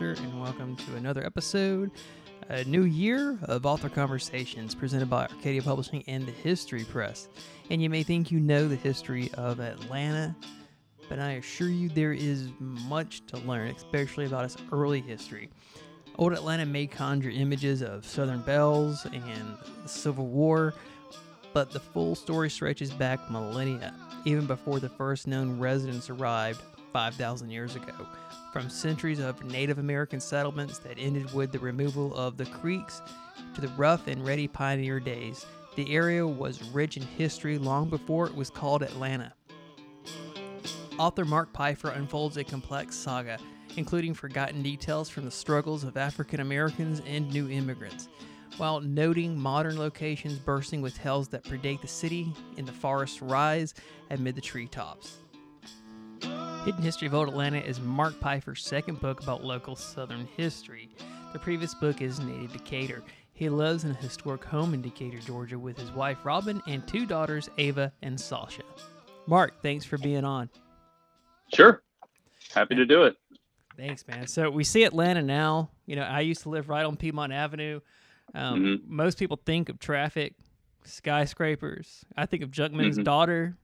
Foster, and welcome to another episode, a new year of author conversations presented by Arcadia Publishing and the History Press. And you may think you know the history of Atlanta, but I assure you there is much to learn, especially about its early history. Old Atlanta may conjure images of Southern belles and the Civil War, but the full story stretches back millennia, even before the first known residents arrived 5,000 years ago. From centuries of Native American settlements that ended with the removal of the Creeks to the rough and ready pioneer days, the area was rich in history long before it was called Atlanta. Author Mark Pfeiffer unfolds a complex saga, including forgotten details from the struggles of African Americans and new immigrants, while noting modern locations bursting with tales that predate the city in the forest's rise amid the treetops. Hidden History of Old Atlanta is Mark Pfeiffer's second book about local Southern history. The previous book is Native Decatur. He lives in a historic home in Decatur, Georgia, with his wife Robin and two daughters, Ava and Sasha. Mark, thanks for being on. Sure. Happy to do it. Thanks, man. So we see Atlanta now. You know, I used to live right on Piedmont Avenue. Um, mm-hmm. Most people think of traffic, skyscrapers. I think of Junkman's mm-hmm. daughter,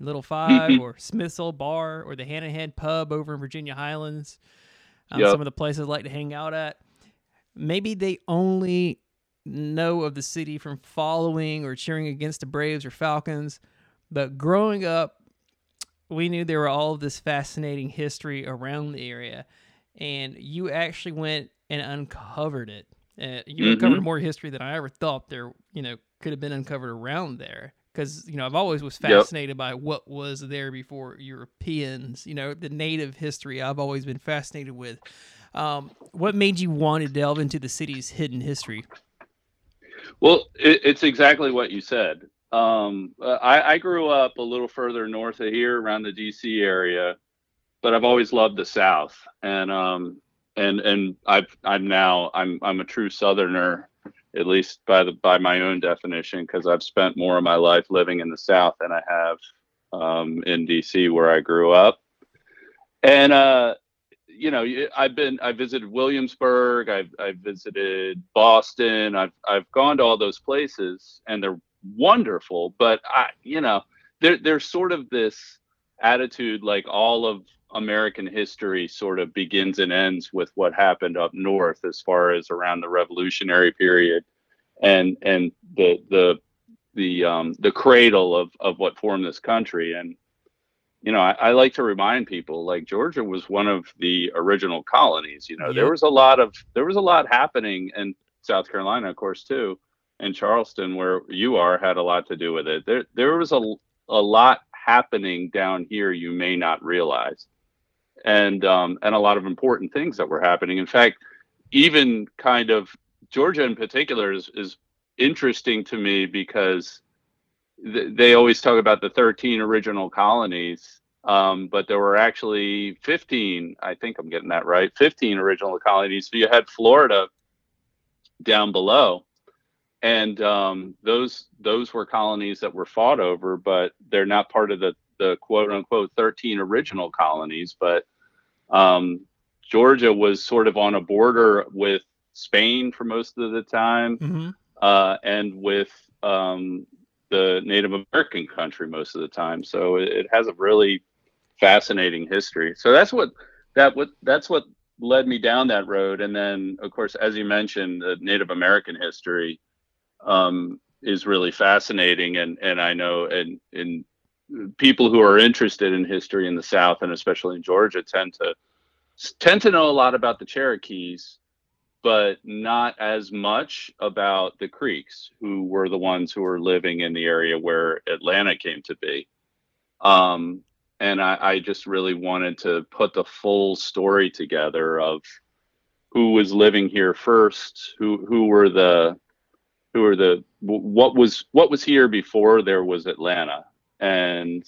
Little Five or Smith's Old Bar or the Hand in Hand Pub over in Virginia Highlands. Um, yep. Some of the places I like to hang out at. Maybe they only know of the city from following or cheering against the Braves or Falcons. But growing up, we knew there were all of this fascinating history around the area. And you actually went and uncovered it. Uh, you mm-hmm. uncovered more history than I ever thought there, you know, could have been uncovered around there because you know I've always was fascinated yep. by what was there before Europeans. You know, the native history I've always been fascinated with. Um, what made you want to delve into the city's hidden history? Well, it, it's exactly what you said. Um, uh, I, I grew up a little further north of here, around the D.C. area, but I've always loved the South, and um, and and I've I'm now I'm I'm a true Southerner at least by the by my own definition, because I've spent more of my life living in the South than I have um, in DC, where I grew up. And uh, you know, I've been I visited Williamsburg, I've I've visited Boston, I've I've gone to all those places, and they're wonderful. But I, you know, there there's sort of this attitude like all of American history sort of begins and ends with what happened up north as far as around the revolutionary period and and the the the um, the cradle of of what formed this country. And you know I, I, like to remind people like georgia was one of the original colonies you know yep. there was a lot of there was a lot happening in south carolina of course too and charleston where you are had a lot to do with it. There there was a, a lot happening down here you may not realize and um, and a lot of important things that were happening. In fact, even kind of Georgia in particular is is interesting to me because th- they always talk about the 13 original colonies, um, but there were actually 15. I think I'm getting that right. 15 original colonies. So you had Florida down below, and um, those those were colonies that were fought over, but they're not part of the the quote unquote 13 original colonies, but um, Georgia was sort of on a border with Spain for most of the time, mm-hmm. uh, and with um, the Native American country most of the time. So it, it, has a really fascinating history. So that's what that what that's what led me down that road. And then, of course, as you mentioned, the Native American history um, is really fascinating. And and I know and in people who are interested in history in the South and especially in Georgia tend to tend to know a lot about the Cherokees, but not as much about the Creeks, who were the ones who were living in the area where Atlanta came to be. Um, and I, I just really wanted to put the full story together of who was living here first, who who were the who were the what was what was here before there was Atlanta and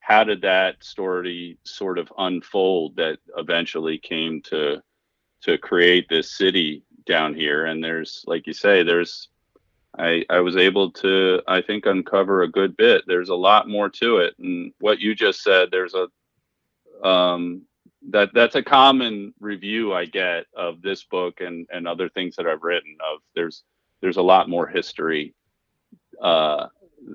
how did that story sort of unfold that eventually came to to create this city down here and there's like you say there's I, I was able to I think uncover a good bit. There's a lot more to it, and what you just said. There's a um, that that's a common review I get of this book and and other things that I've written. Of there's there's a lot more history uh,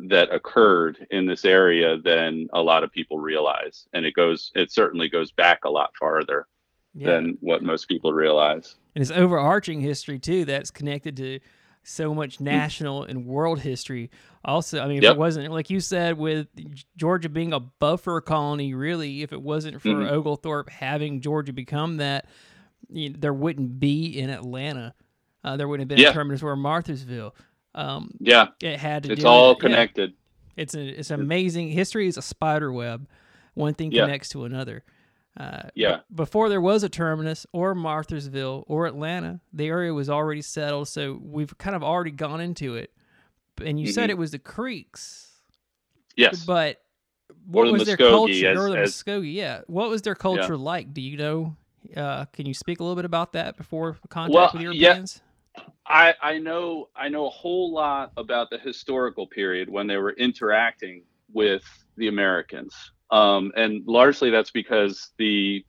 that occurred in this area than a lot of people realize, and it goes it certainly goes back a lot farther yeah. than what most people realize. And it's overarching history too that's connected to so much hmm. national and world history. Also, I mean, if yep. it wasn't like you said with Georgia being a buffer colony, really, if it wasn't for mm-hmm. Oglethorpe having Georgia become that, you know, there wouldn't be in Atlanta. Uh, there wouldn't have been yeah. a terminus or Marthasville. Um, yeah, it had to. It's all connected. Yeah. It's a, it's amazing. History is a spider web. One thing yeah. connects to another. Uh, yeah. before there was a terminus or Marthasville or Atlanta, the area was already settled. So we've kind of already gone into it. And you mm-hmm. said it was the Creeks. Yes. But what was their culture? As, or the as, Muskogee, yeah. What was their culture yeah. like? Do you know? Uh, can you speak a little bit about that before contact well, with Europeans? Yeah. I, I know I know a whole lot about the historical period when they were interacting with the Americans um, and largely that's because the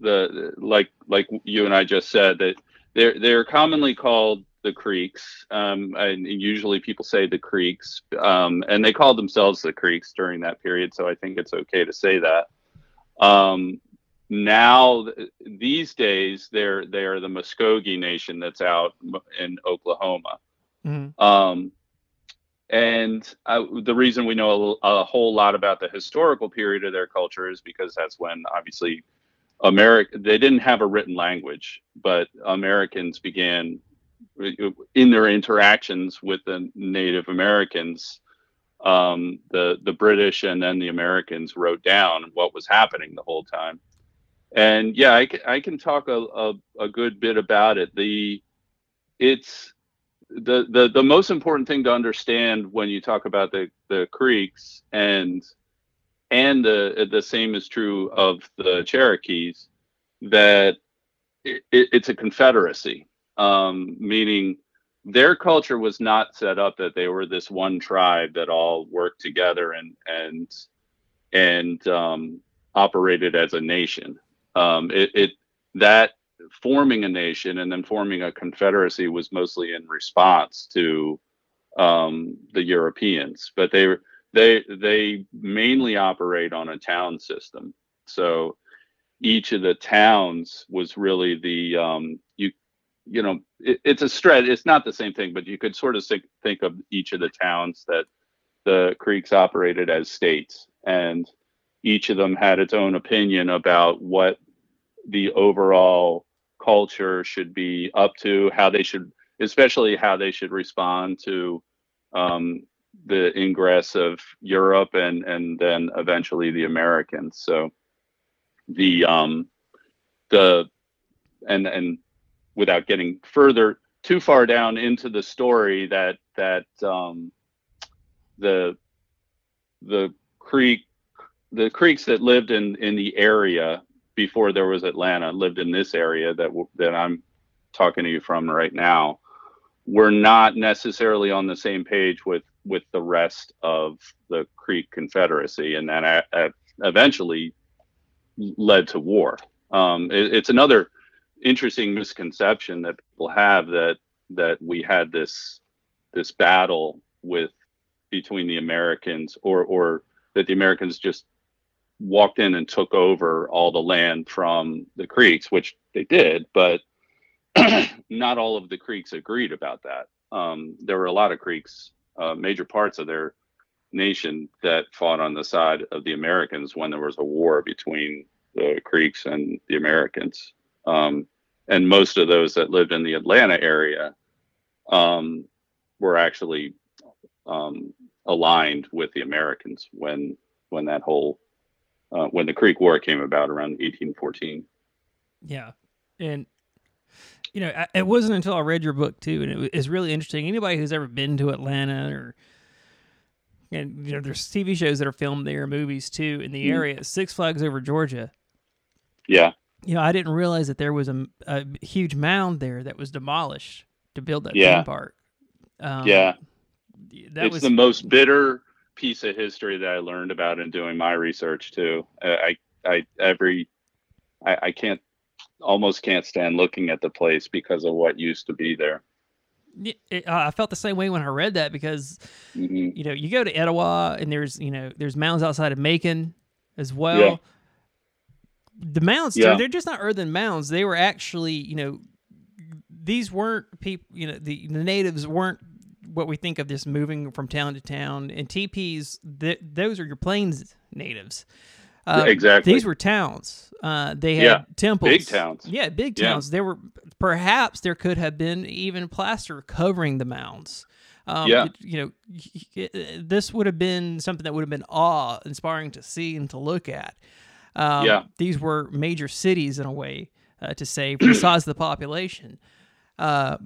the like like you and I just said that they're they're commonly called the Creeks, um, and usually people say the Creeks, um, and they called themselves the Creeks during that period. So I think it's okay to say that. Um, now, these days, they're they're the Muskogee Nation that's out in Oklahoma. Mm-hmm. Um, and uh, the reason we know a, a, whole lot about the historical period of their culture is because that's when obviously America they didn't have a written language, but Americans began in their interactions with the Native Americans. Um, the the British and then the Americans wrote down what was happening the whole time, and yeah, I, I can talk a, a, a good bit about it. The it's the, the the most important thing to understand when you talk about the the creeks and and the the same is true of the Cherokees that it, it's a confederacy, um, meaning their culture was not set up that they were this one tribe that all worked together and and and um, operated as a nation. Um, it, it that forming a nation and then forming a confederacy was mostly in response to um, the Europeans, but they they they mainly operate on a town system. So each of the towns was really the um, you you know it, it's a stretch. It's not the same thing, but you could sort of think, think of each of the towns that the Creeks operated as states, and each of them had its own opinion about what the overall culture should be up to, how they should, especially how they should respond to um, the ingress of Europe and and then eventually the Americans. So the um, the and and without getting further too far down into the story that that um, the the creek the creeks that lived in in the area before there was Atlanta, lived in this area that that I'm talking to you from right now, we're not necessarily on the same page with with the rest of the Creek Confederacy, and that eventually led to war. Um, it, it's another interesting misconception that people have that that we had this this battle with between the Americans or or that the Americans just walked in and took over all the land from the creeks, which they did, but not all of the creeks agreed about that. Um, there were a lot of creeks, uh, major parts of their nation that fought on the side of the Americans when there was a war between the Creeks and the Americans. Um, and most of those that lived in the Atlanta area um, were actually um, aligned with the Americans when when that whole uh, when the Creek War came about around 1814. Yeah, and you know, it wasn't until I read your book too, and it was really interesting. Anybody who's ever been to Atlanta or and you know, there's TV shows that are filmed there, movies too in the mm. area. Six Flags over Georgia. Yeah. You know, I didn't realize that there was a, a huge mound there that was demolished to build that yeah. theme park. Um, yeah. That it's was the most bitter piece of history that I learned about in doing my research too. I, I every I, I can't almost can't stand looking at the place because of what used to be there. It, uh, I felt the same way when I read that because hmm you know you go to Etowah and there's you know there's mounds outside of Macon as well. Yeah. The mounds, Yeah. they're just not earthen mounds. They were actually you know these weren't people. You know the, the natives weren't what we think of this moving from town to town. And teepees, th- those are your plains natives. Uh, exactly. These were towns. Uh, they had Yeah, temples. big towns. Yeah, big Yeah. towns. There were perhaps there could have been even plaster covering the mounds. Um, Yeah. you know, this would have been something that would have been awe inspiring to see and to look at. Um, Yeah. These were major cities in a way uh, to say for the size of the population. Uh,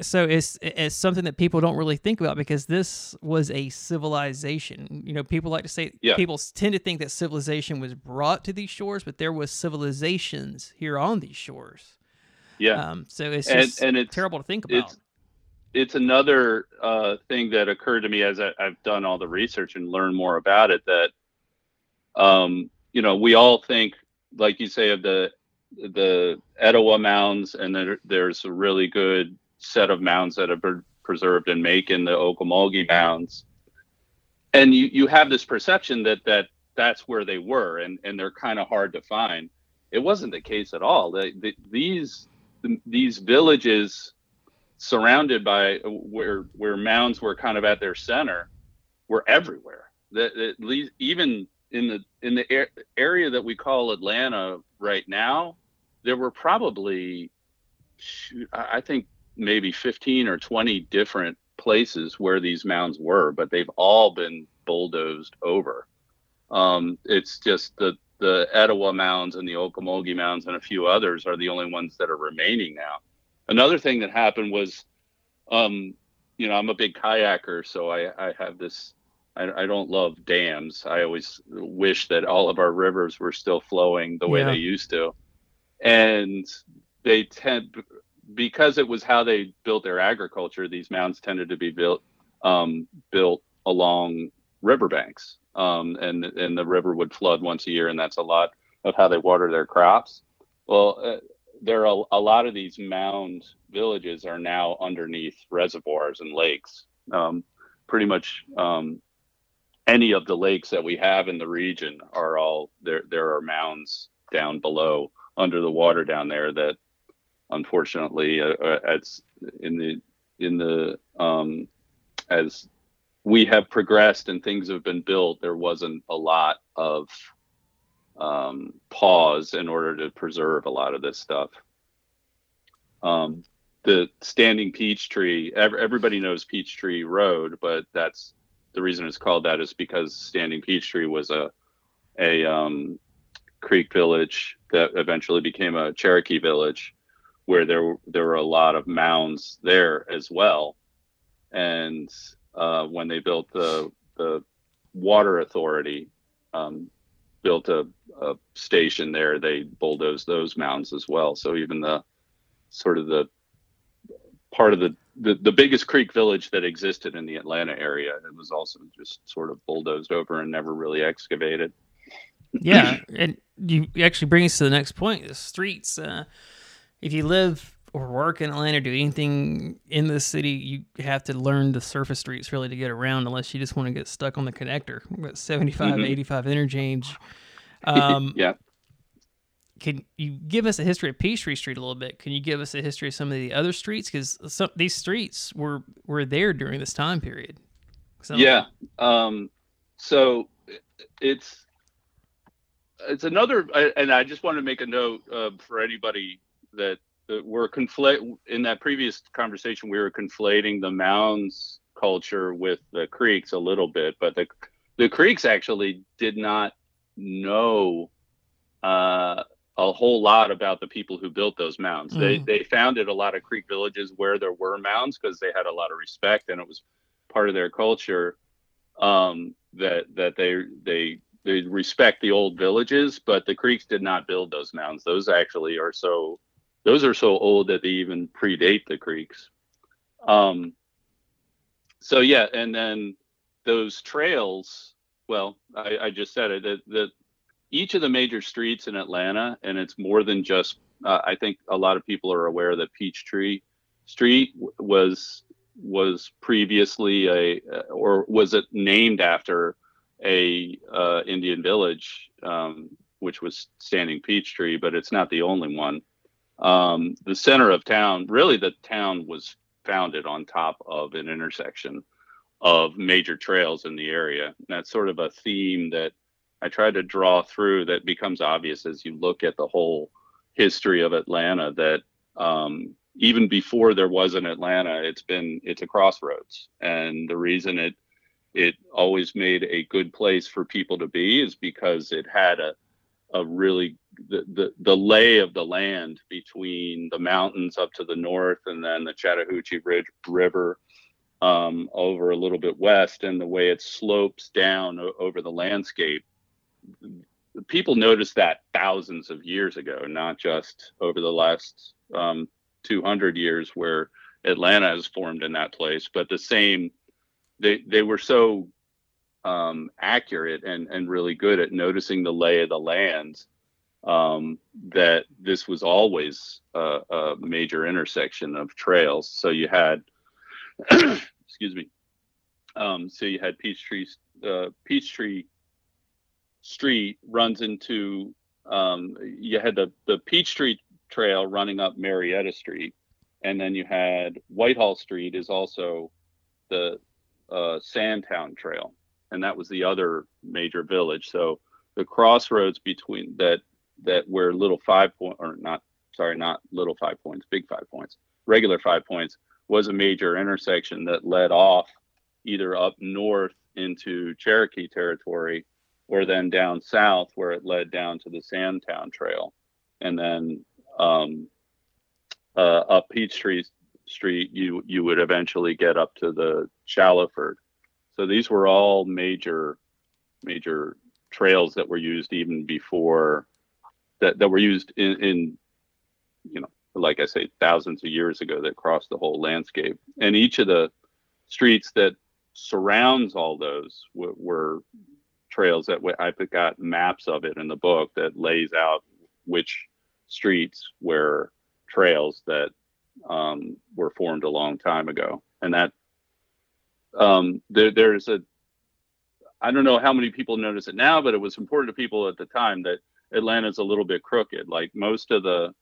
so it's it's something that people don't really think about because this was a civilization. You know, people like to say Yeah. people tend to think that civilization was brought to these shores, but there was civilizations here on these shores. yeah. Um, so it's And- just and it's- terrible to think about. it's it's another uh, thing that occurred to me as I, I've done all the research and learned more about it that um, you know we all think like you say of the the Etowah mounds and then there's a really good set of mounds that have been preserved and make in Macon the Ocmulgee mounds. And you you have this perception that that that's where they were and and they're kind of hard to find. It wasn't the case at all. They, the, these these villages surrounded by where where mounds were kind of at their center were everywhere. That even in the in the area that we call Atlanta right now there were probably shoot, I think maybe 15 or 20 different places where these mounds were but they've all been bulldozed over. Um, it's just the the Etowah mounds and the Ocmulgee mounds and a few others are the only ones that are remaining now. Another thing that happened was um you know i'm a big kayaker so i i have this I, I don't love dams. I always wish that all of our rivers were still flowing the way Yeah. they used to. And they tend because it was how they built their agriculture these mounds tended to be built um built along riverbanks um and and the river would flood once a year and that's a lot of how they water their crops well uh, there are a, a lot of these mound villages are now underneath reservoirs and lakes. Um, pretty much um, any of the lakes that we have in the region are all there. There are mounds down below under the water down there that, unfortunately, uh, uh, as in the in the um, as we have progressed and things have been built, there wasn't a lot of um, pause in order to preserve a lot of this stuff. Um, the standing peach tree, ev- everybody knows Peachtree Road, but that's the reason it's called that is because Standing Peachtree was a a um, Creek village that eventually became a Cherokee village, where there there were a lot of mounds there as well, and uh, when they built the the water authority, um, built a, a station there, they bulldozed those mounds as well. So even the sort of the part of the, the the biggest creek village that existed in the Atlanta area, it was also just sort of bulldozed over and never really excavated. yeah, and you actually bring us to the next point: the streets. Uh, if you live or work in Atlanta, do anything in the city, you have to learn the surface streets really to get around, unless you just want to get stuck on the connector. We've got 75, Mhm. 85 interchange. Um, yeah. Can you give us a history of Peachtree Street a little bit? Can you give us a history of some of the other streets? Because some these streets were were there during this time period. So, Yeah. Um, so it's it's another, and I just want to make a note uh, for anybody that, that we're conflate in that previous conversation. We were conflating the mounds culture with the creeks a little bit, but the the creeks actually did not know uh, a whole lot about the people who built those mounds. They Mhm. they founded a lot of creek villages where there were mounds because they had a lot of respect and it was part of their culture um, that that they they they respect the old villages, but the Creeks did not build those mounds. Those actually are so those are so old that they even predate the Creeks. Um, so yeah, and then those trails. Well, I, I just said it that, that each of the major streets in Atlanta, and it's more than just. Uh, I think a lot of people are aware that Peachtree Street was was previously a or was it named after a uh, Indian village, um, which was Standing Peachtree, but it's not the only one. Um, the center of town, really, the town was founded on top of an intersection of major trails in the area. And that's sort of a theme that I try to draw through that becomes obvious as you look at the whole history of Atlanta that um, even before there was an Atlanta, it's been it's a crossroads, and the reason it it always made a good place for people to be is because it had a a really the, the the lay of the land between the mountains up to the north and then the Chattahoochee Ridge River um, over a little bit west and the way it slopes down o- over the landscape. People noticed that thousands of years ago, not just over the last um, 200 years where Atlanta has formed in that place, but the same, they, they were so um, accurate and, and really good at noticing the lay of the land um, that this was always a, a, major intersection of trails. So you had, excuse me, um, so you had Peachtree, uh, Peachtree Street runs into, um, you had the, the Peachtree trail running up Marietta Street, and then you had Whitehall Street is also the uh, Sandtown Trail, and that was the other major village. So the crossroads between that that where little five point or not sorry not little five points big five points regular five points was a major intersection that led off either up north into Cherokee territory or then down south where it led down to the Sandtown Trail and then um, uh, up Peachtree Street, you you would eventually get up to the Shallowford. So these were all major major trails that were used even before that that were used in, in you know like I say thousands of years ago that crossed the whole landscape. And each of the streets that surrounds all those were trails that I've got maps of it in the book that lays out which streets were trails that um, were formed a long time ago, and that um, there, there's a I don't know how many people notice it now, but it was important to people at the time that Atlanta's a little bit crooked. Like most of the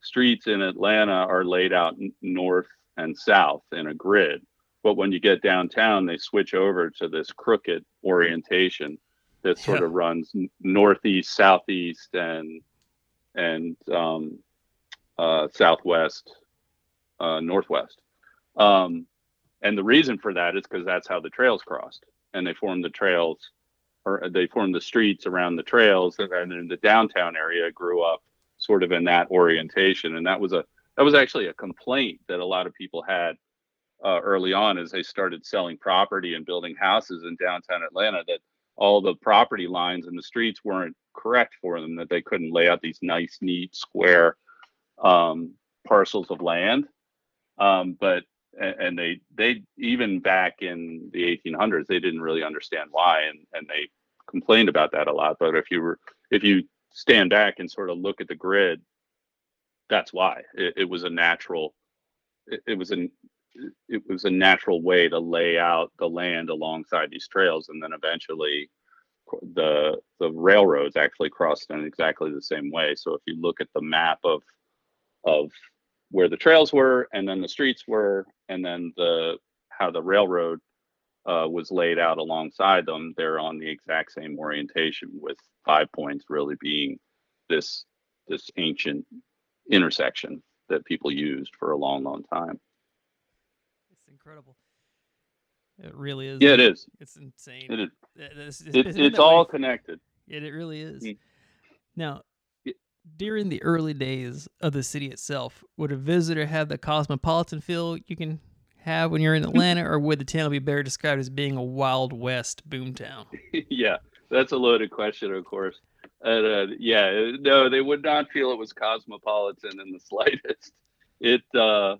streets in Atlanta are laid out n- north and south in a grid, but when you get downtown, they switch over to this crooked orientation that sort yeah. of runs northeast, southeast, and and um, uh, southwest, uh, northwest. Um, and the reason for that is because that's how the trails crossed, and they formed the trails, or they formed the streets around the trails, and then the downtown area grew up sort of in that orientation. And that was a that was actually a complaint that a lot of people had uh, early on as they started selling property and building houses in downtown Atlanta that all the property lines and the streets weren't correct for them that they couldn't lay out these nice neat square um, parcels of land um, but and they they even back in the 1800s they didn't really understand why and and they complained about that a lot but if you were if you stand back and sort of look at the grid that's why. It, it was a natural it, it was an it was a natural way to lay out the land alongside these trails and then eventually the the railroads actually crossed in exactly the same way. So if you look at the map of of where the trails were and then the streets were and then the how the railroad uh, was laid out alongside them they're on the exact same orientation with five points really being this this ancient intersection that people used for a long long time it's incredible. It really is. Yeah, it is. It's insane. It is. It's, it's, it's, it's all way? connected. It, it really is. Mm. Now, during the early days of the city itself, would a visitor have the cosmopolitan feel you can have when you're in Atlanta, or would the town be better described as being a Wild West boomtown? yeah, that's a loaded question, of course. And, uh, yeah, no, they would not feel it was cosmopolitan in the slightest. It, uh,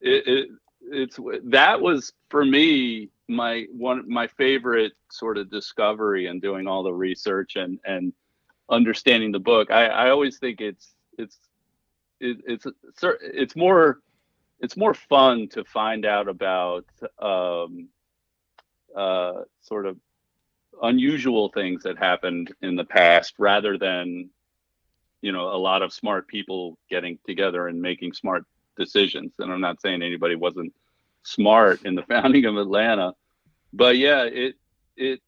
it, it it's that was for me my one my favorite sort of discovery and doing all the research and and understanding the book. I, I always think it's it's it, it's it's more it's more fun to find out about um, uh, sort of unusual things that happened in the past rather than you know a lot of smart people getting together and making smart decisions and i'm not saying anybody wasn't smart in the founding of atlanta but yeah it it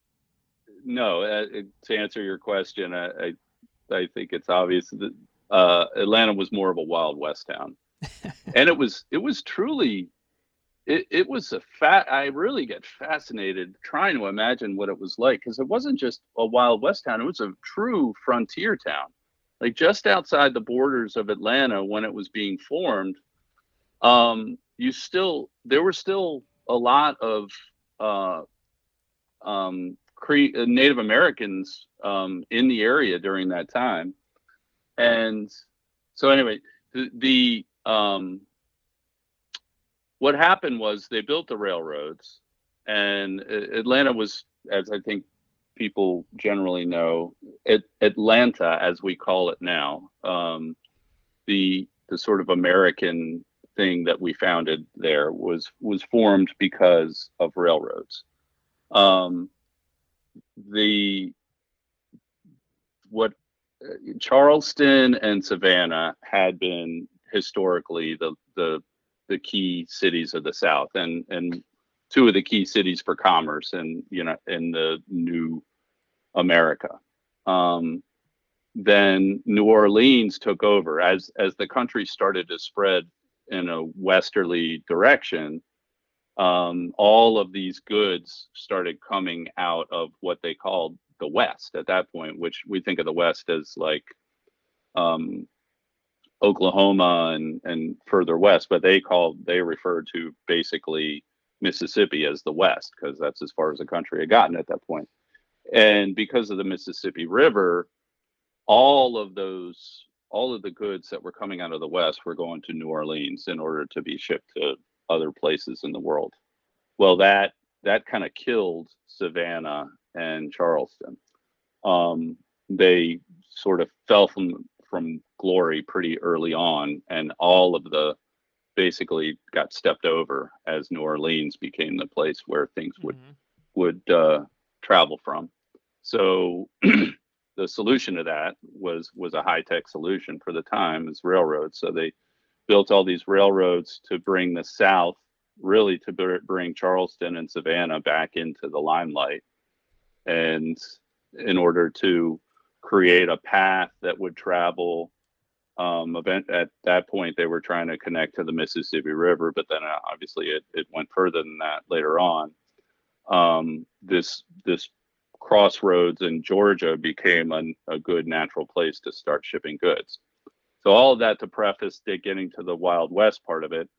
no uh, to answer your question I, I, I think it's obvious that uh, atlanta was more of a wild west town. And it was it was truly it, it was a fat i really get fascinated trying to imagine what it was like because it wasn't just a wild west town it was a true frontier town. Like just outside the borders of atlanta when it was being formed um, you still there were still a lot of uh, um, Cre- uh, native americans um, in the area during that time and so anyway the, the um, what happened was they built the railroads, and Atlanta was, as I think people generally know, Atlanta, as we call it now, um, the the sort of American thing that we founded there was was formed because of railroads. Um, the what Charleston and Savannah had been historically the the the key cities of the South and and two of the key cities for commerce and you know in the new America. Um, then New Orleans took over as as the country started to spread in a westerly direction. Um, all of these goods started coming out of what they called the West at that point, which we think of the West as like um, Oklahoma and and further west, but they called they referred to basically Mississippi as the West because that's as far as the country had gotten at that point. And because of the Mississippi River, all of those all of the goods that were coming out of the West were going to New Orleans in order to be shipped to other places in the world. Well, that that kind of killed Savannah and Charleston. Um, they sort of fell from from glory pretty early on, and all of the basically got stepped over as New Orleans became the place where things would mm-hmm. would uh, travel from. So the solution to that was was a high tech solution for the time is railroads. So they built all these railroads to bring the South really to bring Charleston and Savannah back into the limelight, and in order to create a path that would travel um, event at that point they were trying to connect to the Mississippi River, but then uh, obviously it, it went further than that later on. Um, this this crossroads in Georgia became a, a good natural place to start shipping goods. So all of that to preface it getting to the Wild West part of it,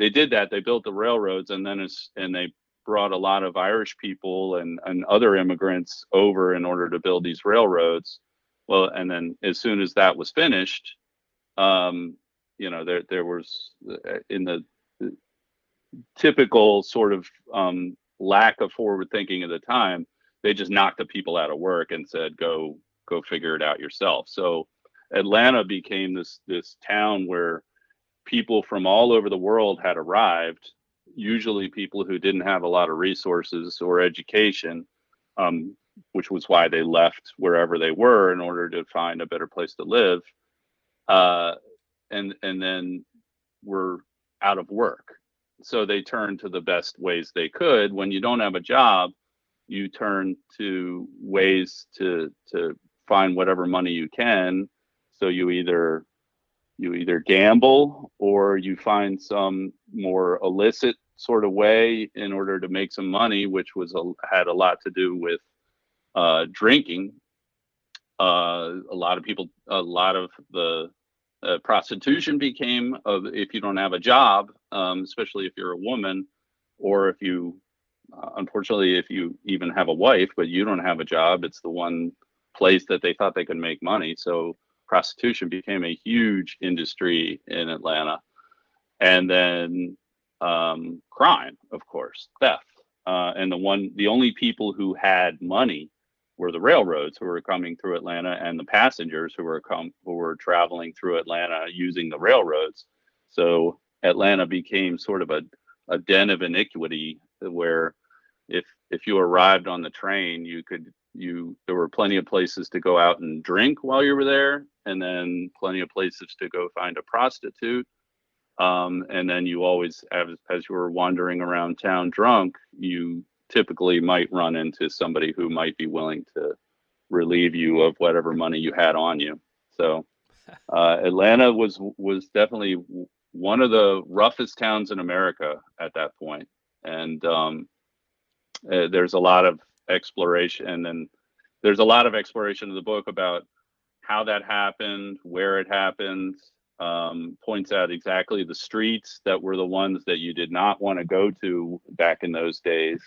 they did that. They built the railroads, and then it's, and they brought a lot of Irish people and, and other immigrants over in order to build these railroads. Well, and then as soon as that was finished, um, you know, there there was uh, in the, the typical sort of um, lack of forward thinking at the time, they just knocked the people out of work and said, "Go go figure it out yourself." So Atlanta became this this town where people from all over the world had arrived usually people who didn't have a lot of resources or education, um, which was why they left wherever they were in order to find a better place to live. Uh, and and then were out of work. So they turned to the best ways they could. When you don't have a job, you turn to ways to to find whatever money you can. So you either you either gamble or you find some more illicit sort of way in order to make some money, which was a, had a lot to do with uh, drinking. Uh, a lot of people, a lot of the uh, prostitution became of if you don't have a job, um, especially if you're a woman, or if you, uh, unfortunately, if you even have a wife but you don't have a job, it's the one place that they thought they could make money. So prostitution became a huge industry in Atlanta. And then um, crime, of course, theft. Uh, and the one, the only people who had money were the railroads who were coming through Atlanta and the passengers who were come who were traveling through Atlanta using the railroads. So Atlanta became sort of a, a den of iniquity where if if you arrived on the train, you could you there were plenty of places to go out and drink while you were there, and then plenty of places to go find a prostitute. Um, and then you always, as, as you were wandering around town drunk, you typically might run into somebody who might be willing to relieve you of whatever money you had on you. So uh, Atlanta was was definitely one of the roughest towns in America at that point, and um, uh, there's a lot of exploration and there's a lot of exploration of the book about how that happened, where it happened, um, points out exactly the streets that were the ones that you did not want to go to back in those days,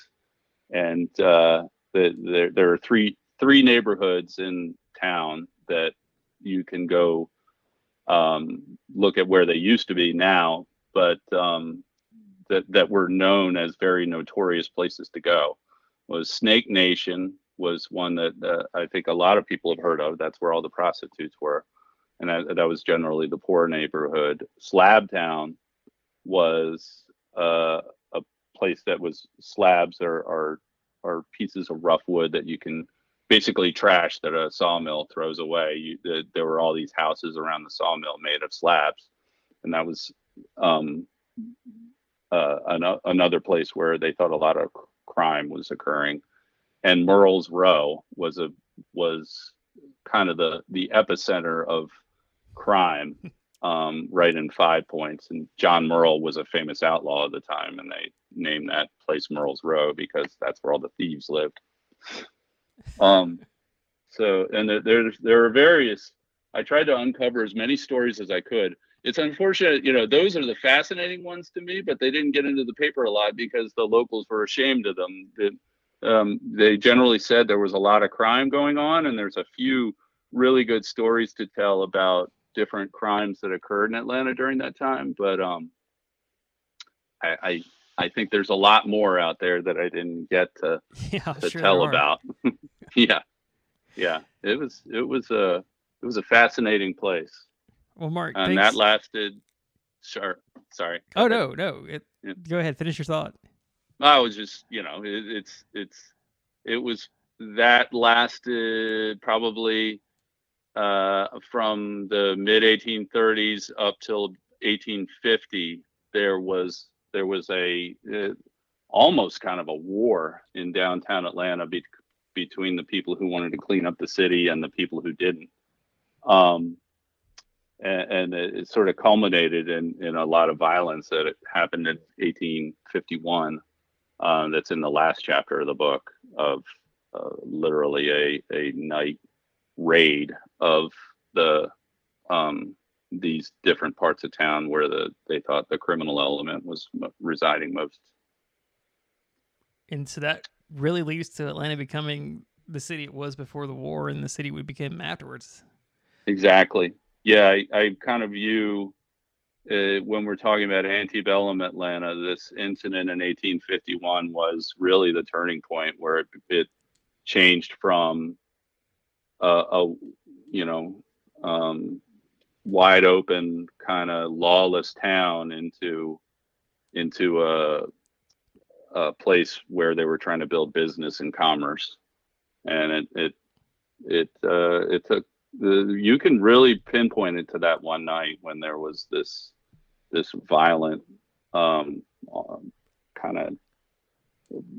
and uh, the, there there are three three neighborhoods in town that you can go um, look at where they used to be now, but um, that that were known as very notorious places to go. Was Snake Nation was one that uh, I think a lot of people have heard of. That's where all the prostitutes were, and that, that was generally the poor neighborhood. Slabtown was uh, a place that was slabs or are, are pieces of rough wood that you can basically trash that a sawmill throws away. You, the, there were all these houses around the sawmill made of slabs, and that was um, uh, an, another place where they thought a lot of crime was occurring. And Murrel's Row was a was kind of the the epicenter of crime, um, right in Five Points. And John Murrell was a famous outlaw at the time, and they named that place Murrel's Row because that's where all the thieves lived. Um, so, and there, there, there are various. I tried to uncover as many stories as I could. It's unfortunate, you know, those are the fascinating ones to me, but they didn't get into the paper a lot because the locals were ashamed of them. Um, they generally said there was a lot of crime going on, and there's a few really good stories to tell about different crimes that occurred in Atlanta during that time. But um, I, I, I think there's a lot more out there that I didn't get to Yeah, to sure tell about. yeah, yeah. It was it was a it was a fascinating place, Well, Mark, and thanks. that lasted. Sure. Sorry. oh no, no. It, Yeah. Go ahead, finish your thought. I was just you know it, it's it's it was that lasted probably uh, from the mid 1830s up till 1850. There was there was a uh, almost kind of a war in downtown Atlanta be- between the people who wanted to clean up the city and the people who didn't. Um, and, and it, sort of culminated in, in a lot of violence that happened in 1851. Um, that's in the last chapter of the book of uh, literally a, a night raid of the um, these different parts of town where the they thought the criminal element was residing most. And so that really leads to Atlanta becoming the city it was before the war and the city we became afterwards. Exactly. Yeah, I, I kind of view uh, when we're talking about antebellum Atlanta, this incident in 1851 was really the turning point where it, it changed from a, a you know um, wide open kind of lawless town into into a a place where they were trying to build business and commerce, and it it it uh, it took the you can really pinpoint it to that one night when there was this this violent um, um, kind of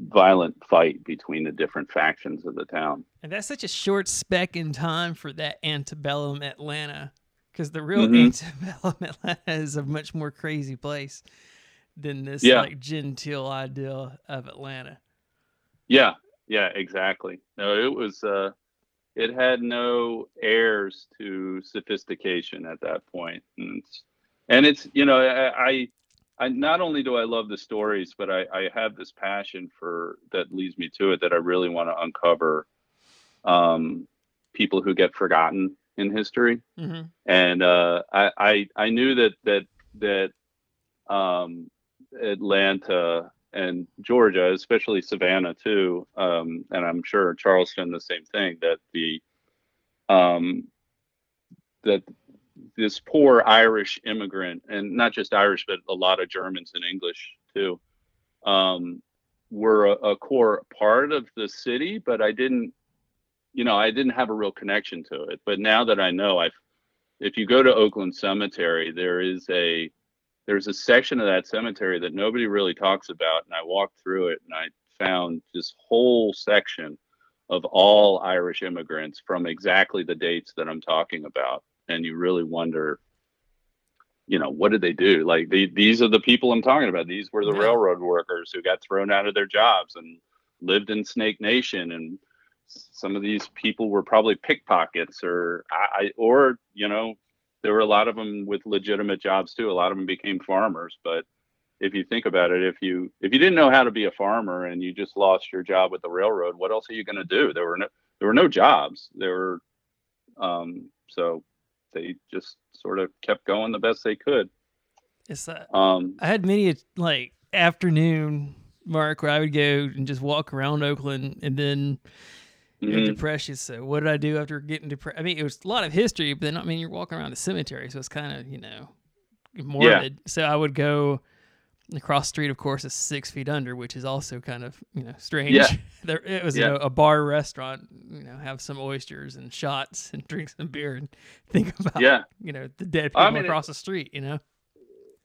violent fight between the different factions of the town. And that's such a short speck in time for that antebellum Atlanta. Because the real Mhm. antebellum Atlanta is a much more crazy place than this Yeah. like genteel ideal of Atlanta. Yeah, yeah, exactly. No, it was uh it had no airs to sophistication at that point. And it's, and it's you know, I, I I not only do I love the stories, but I, I have this passion for that leads me to it that I really want to uncover um people who get forgotten in history. hmm and uh, I, I I knew that that that um, Atlanta and Georgia, especially Savannah too, um, and I'm sure Charleston the same thing. That the um, that this poor Irish immigrant, and not just Irish, but a lot of Germans and English too, um, were a, a, core part of the city. But I didn't, you know, I didn't have a real connection to it. But now that I know, I've, if you go to Oakland Cemetery, there is a there's a section of that cemetery that nobody really talks about, and I walked through it and I found this whole section of all Irish immigrants from exactly the dates that I'm talking about. And you really wonder you know what did they do? Like the, these are the people i'm talking about. These were the yeah. railroad workers who got thrown out of their jobs and lived in snake nation. And some of these people were probably pickpockets or i or you know there were a lot of them with legitimate jobs too. A lot of them became farmers but if you think about it if you if you didn't know how to be a farmer and you just lost your job with the railroad what else are you going to do? There were no there were no jobs. There were um so they just sort of kept going the best they could. It's that um, I had many like afternoon mark where I would go and just walk around Oakland and then mm-hmm. depression. So what did I do after getting depressed? I mean, it was a lot of history, but then I mean, you're walking around the cemetery, so it's kind of you know morbid. Yeah. So I would go across street, of course, is six feet under, which is also kind of you know strange. Yeah. there, it was yeah. you know, a bar restaurant. You know, have some oysters and shots and drink some beer and think about yeah. you know the dead people I mean, across it, the street. You know,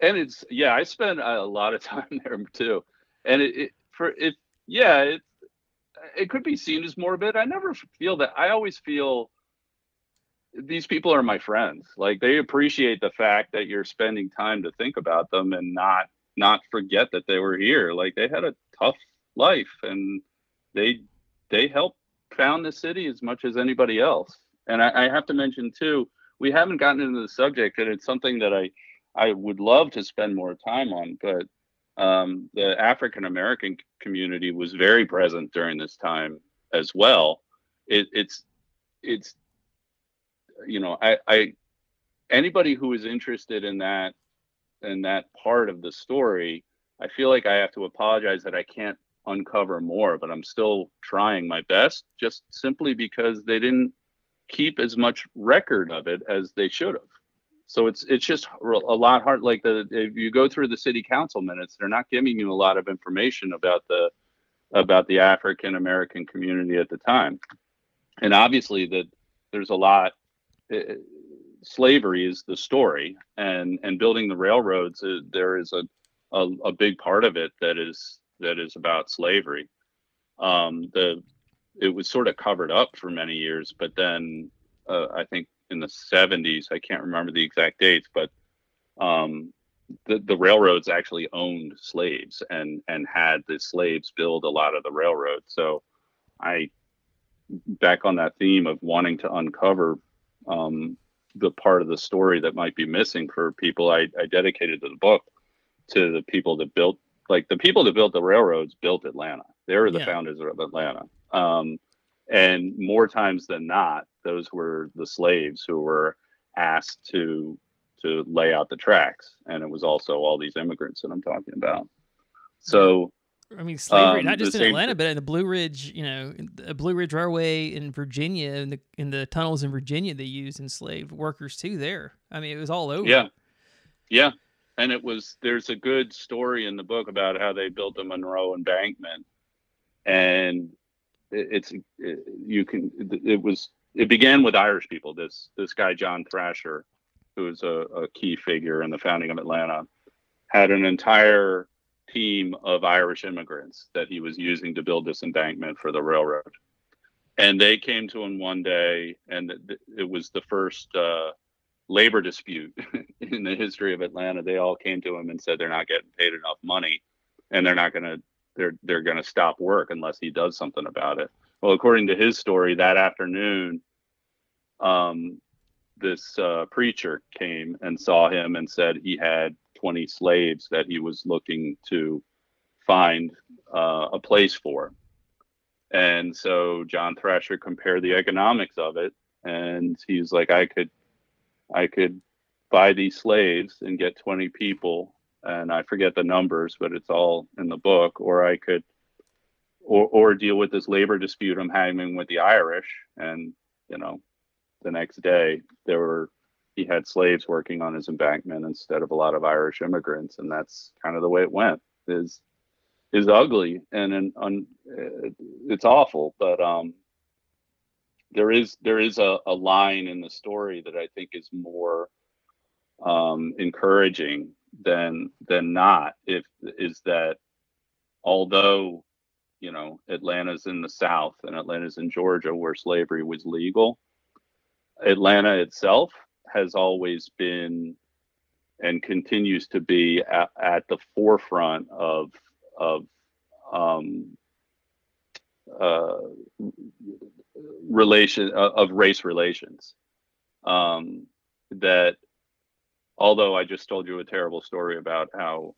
and it's yeah, I spent a lot of time there too, and it, it for it yeah it it could be seen as morbid. I never feel that. I always feel these people are my friends. Like they appreciate the fact that you're spending time to think about them and not not forget that they were here. Like they had a tough life and they they helped found the city as much as anybody else. And I, I have to mention too, we haven't gotten into the subject, and it's something that I I would love to spend more time on, but um, the African American community was very present during this time as well. It, it's it's you know I, I anybody who is interested in that in that part of the story, I feel like I have to apologize that I can't uncover more, but I'm still trying my best just simply because they didn't keep as much record of it as they should have. So it's it's just a lot hard. Like the if you go through the city council minutes, they're not giving you a lot of information about the about the African American community at the time, and obviously that there's a lot. It, slavery is the story, and and building the railroads, uh, there is a, a, a big part of it that is that is about slavery. Um, the it was sort of covered up for many years, but then uh, I think in the 70s, I can't remember the exact dates, but um, the, the railroads actually owned slaves and and had the slaves build a lot of the railroad. So I back on that theme of wanting to uncover um, the part of the story that might be missing for people I, I dedicated the book to the people that built like the people that built the railroads built Atlanta. They were the yeah. founders of Atlanta. Um, and more times than not, those were the slaves who were asked to to lay out the tracks, and it was also all these immigrants that I'm talking about. So I mean, slavery um, not just in Atlanta, but in the Blue Ridge, you know, the Blue Ridge Railway in Virginia, and the in the tunnels in Virginia, they used enslaved workers too. There, I mean, it was all over. Yeah, yeah, and it was. There's a good story in the book about how they built the Monroe Embankment, and it's it, you can. It was. It began with Irish people. This this guy John Thrasher, who was a, a key figure in the founding of Atlanta, had an entire team of Irish immigrants that he was using to build this embankment for the railroad. And they came to him one day, and it was the first uh, labor dispute in the history of Atlanta. They all came to him and said they're not getting paid enough money, and they're not going to they're they're going to stop work unless he does something about it. Well, according to his story, that afternoon, um, this uh, preacher came and saw him and said he had 20 slaves that he was looking to find uh, a place for. And so John Thrasher compared the economics of it, and he's like, I could, I could buy these slaves and get 20 people and I forget the numbers, but it's all in the book. Or I could, or or deal with this labor dispute I'm having with the Irish, and you know, the next day there were he had slaves working on his embankment instead of a lot of Irish immigrants, and that's kind of the way it went. Is is ugly and and un, it's awful, but um, there is there is a, a line in the story that I think is more um, encouraging than than not. If is that although you know Atlanta's in the South and Atlanta's in Georgia where slavery was legal, Atlanta itself has always been and continues to be at, at the forefront of of um, uh, relation uh, of race relations. Um, that although I just told you a terrible story about how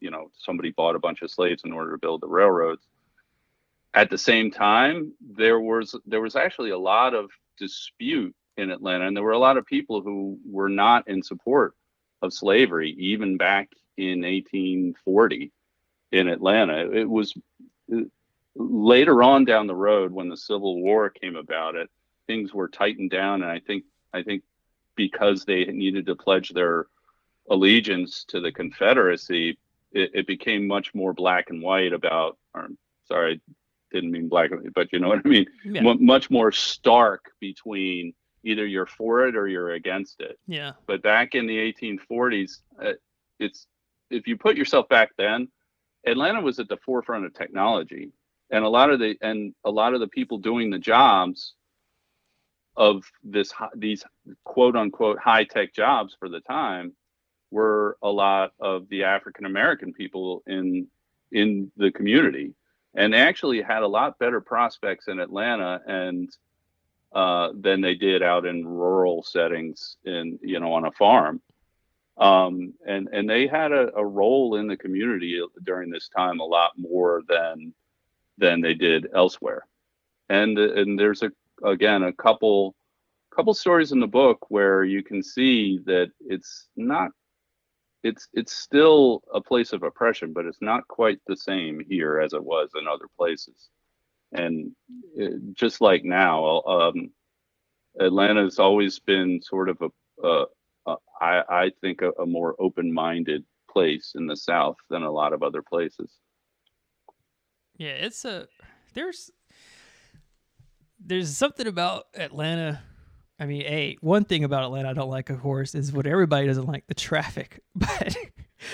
you know somebody bought a bunch of slaves in order to build the railroads. At the same time, there was there was actually a lot of dispute in Atlanta, and there were a lot of people who were not in support of slavery, even back in 1840 in Atlanta. It was later on down the road when the Civil War came about. It things were tightened down, and I think I think because they needed to pledge their allegiance to the Confederacy, it, it became much more black and white about. Or, sorry, I didn't mean black, but you know what I mean. Yeah. M- much more stark between either you're for it or you're against it. Yeah. But back in the 1840s, uh, it's if you put yourself back then, Atlanta was at the forefront of technology, and a lot of the and a lot of the people doing the jobs of this these quote unquote high tech jobs for the time were a lot of the African American people in in the community, and actually had a lot better prospects in Atlanta and uh, than they did out in rural settings in you know on a farm. Um, and and they had a, a, role in the community during this time a lot more than than they did elsewhere. And and there's a again a couple couple stories in the book where you can see that it's not it's it's still a place of oppression but it's not quite the same here as it was in other places and it, just like now um, atlanta's always been sort of a, a uh, I, I think a, a more open-minded place in the South than a lot of other places. Yeah, it's a there's there's something about Atlanta. I mean, a one thing about Atlanta I don't like, of course, is what everybody doesn't like the traffic. But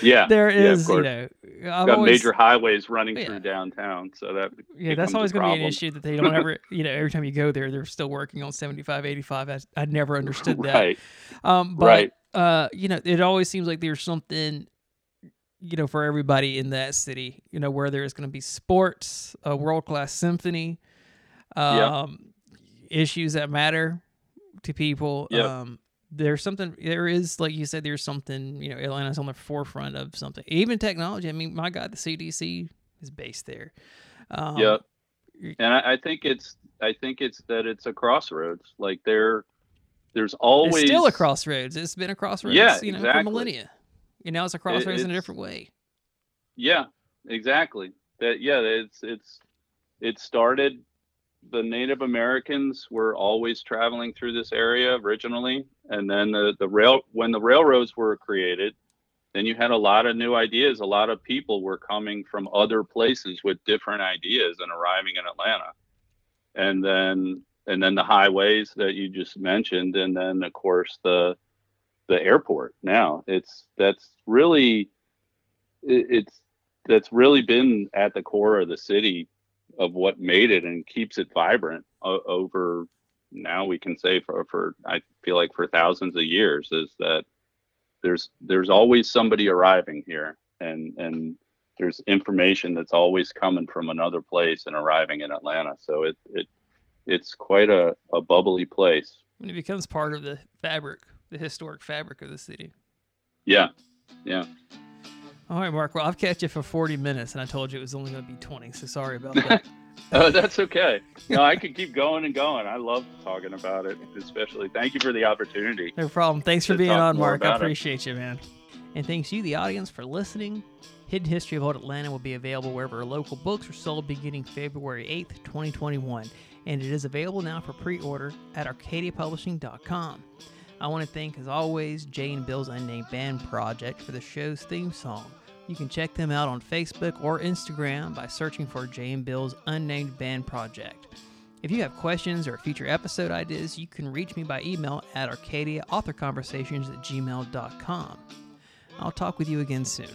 yeah, there is yeah, you know I've got always, major highways running yeah. through downtown, so that yeah, that's always going to be an issue that they don't ever you know every time you go there they're still working on 75, 85. I, I never understood that. Right. Um, but right. uh, you know, it always seems like there's something you know for everybody in that city. You know, where there's going to be sports, a world class symphony, um, issues that matter to people. Yep. Um, there's something there is like you said there's something you know atlanta's on the forefront of something. Even technology i mean my god the cdc is based there. Um, yep. and I, I, think it's i think it's that it's a crossroads. Like there there's always it's still a crossroads. It's been a crossroads yeah, you know exactly. for millennia. And now it's a crossroads it, in a different way. Yeah exactly. That yeah it's it's it started the Native Americans were always traveling through this area originally, and then the, the rail when the railroads were created, then you had a lot of new ideas. A lot of people were coming from other places with different ideas and arriving in Atlanta, and then and then the highways that you just mentioned, and then of course the the airport. Now it's that's really it, it's that's really been at the core of the city of what made it and keeps it vibrant over now we can say for, for I feel like for thousands of years is that there's there's always somebody arriving here and and there's information that's always coming from another place and arriving in Atlanta. So it it it's quite a, a bubbly place. And it becomes part of the fabric, the historic fabric of the city. Yeah. Yeah. All right, Mark. Well, I've kept you for 40 minutes, and I told you it was only going to be 20, so sorry about that. oh, that's okay. No, I could keep going and going. I love talking about it, especially. Thank you for the opportunity. No problem. Thanks for being on, Mark. I appreciate it. you, man. And thanks you, the audience, for listening. Hidden History of Old Atlanta will be available wherever local books are sold beginning February 8th, 2021, and it is available now for pre order at arcadiapublishing.com. I want to thank, as always, Jay and Bill's Unnamed Band Project for the show's theme song. You can check them out on Facebook or Instagram by searching for Jay and Bill's Unnamed Band Project. If you have questions or future episode ideas, you can reach me by email at arcadiaauthorconversations at gmail.com. I'll talk with you again soon.